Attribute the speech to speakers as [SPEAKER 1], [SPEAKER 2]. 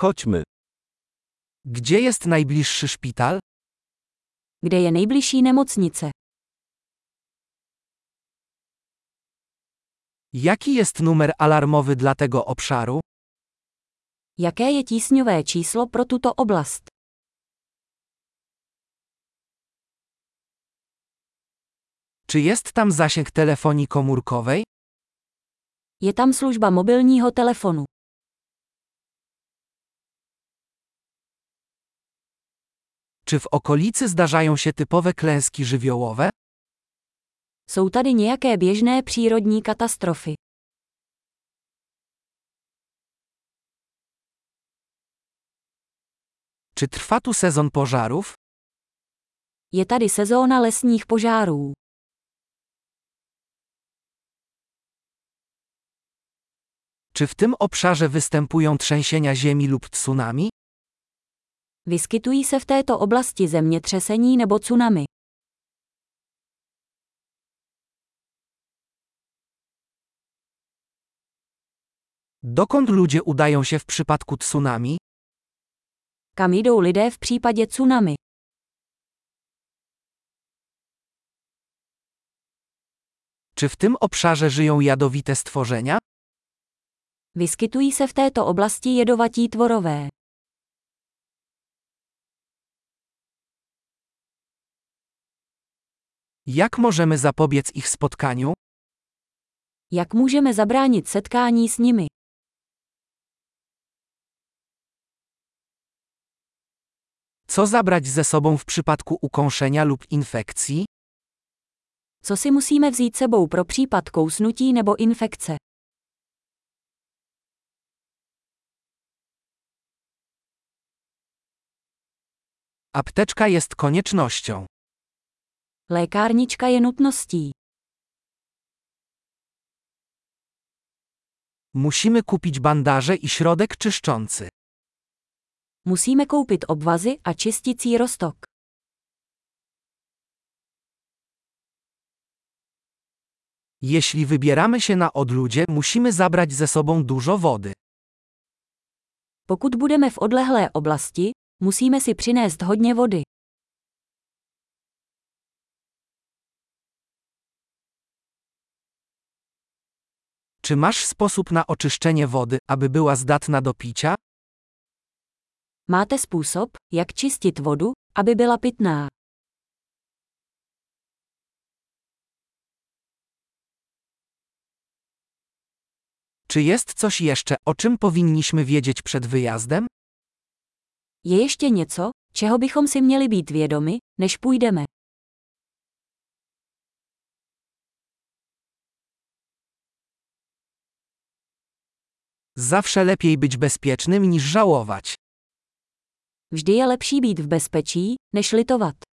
[SPEAKER 1] Chodźmy.
[SPEAKER 2] Gdzie jest najbliższy szpital?
[SPEAKER 3] Kde je nejbližší nemocnice?
[SPEAKER 2] Jaki jest numer alarmowy dla tego obszaru?
[SPEAKER 3] Jaké je tísňové číslo pro tuto oblast?
[SPEAKER 2] Czy jest tam zasięg telefonii komórkowej?
[SPEAKER 3] Je tam služba mobilního telefonu.
[SPEAKER 2] Czy w okolicy zdarzają się typowe klęski żywiołowe?
[SPEAKER 3] Jsou tady nějaké běžné přírodní katastrofy.
[SPEAKER 2] Czy trwa tu sezon pożarów?
[SPEAKER 3] Je tady sezóna lesních požárů.
[SPEAKER 2] Czy w tym obszarze występują trzęsienia ziemi lub tsunami?
[SPEAKER 3] Vyskytují se v této oblasti zemětřesení nebo tsunami.
[SPEAKER 2] Dokąd ludzie udają się w przypadku tsunami?
[SPEAKER 3] Kam jdou lidé v případě tsunami?
[SPEAKER 2] Czy w tym obszarze żyją jadowite stworzenia?
[SPEAKER 3] Vyskytují se v této oblasti jedovatí tvorové.
[SPEAKER 2] Jak możemy zapobiec ich spotkaniu?
[SPEAKER 3] Jak můžeme zabránit setkání s nimi?
[SPEAKER 2] Co zabrać ze sobą w przypadku ukąszenia lub infekcji?
[SPEAKER 3] Co si musíme vzít sebou pro případ kousnutí nebo infekce?
[SPEAKER 2] Apteczka jest koniecznością.
[SPEAKER 3] Lékárnička je nutností.
[SPEAKER 2] Musimy kupić bandaże i środek czyszczący.
[SPEAKER 3] Musíme koupit obvazy a čisticí roztok.
[SPEAKER 2] Jeśli wybieramy się na odludzie, musimy zabrać ze sobą dużo wody.
[SPEAKER 3] Pokud budeme v odlehlé oblasti, musíme si přinést hodně vody.
[SPEAKER 2] Czy masz sposób na oczyszczenie wody, aby była zdatna do picia?
[SPEAKER 3] Máte způsob, jak čistit vodu, aby byla pitná.
[SPEAKER 2] Czy jest coś jeszcze, o czym powinniśmy wiedzieć przed wyjazdem?
[SPEAKER 3] Je ještě něco, čeho bychom si měli být vědomi, než půjdeme.
[SPEAKER 2] Zawsze lepiej być bezpiecznym niż żałować.
[SPEAKER 3] Vždy je lepší být v bezpečí, než litovat.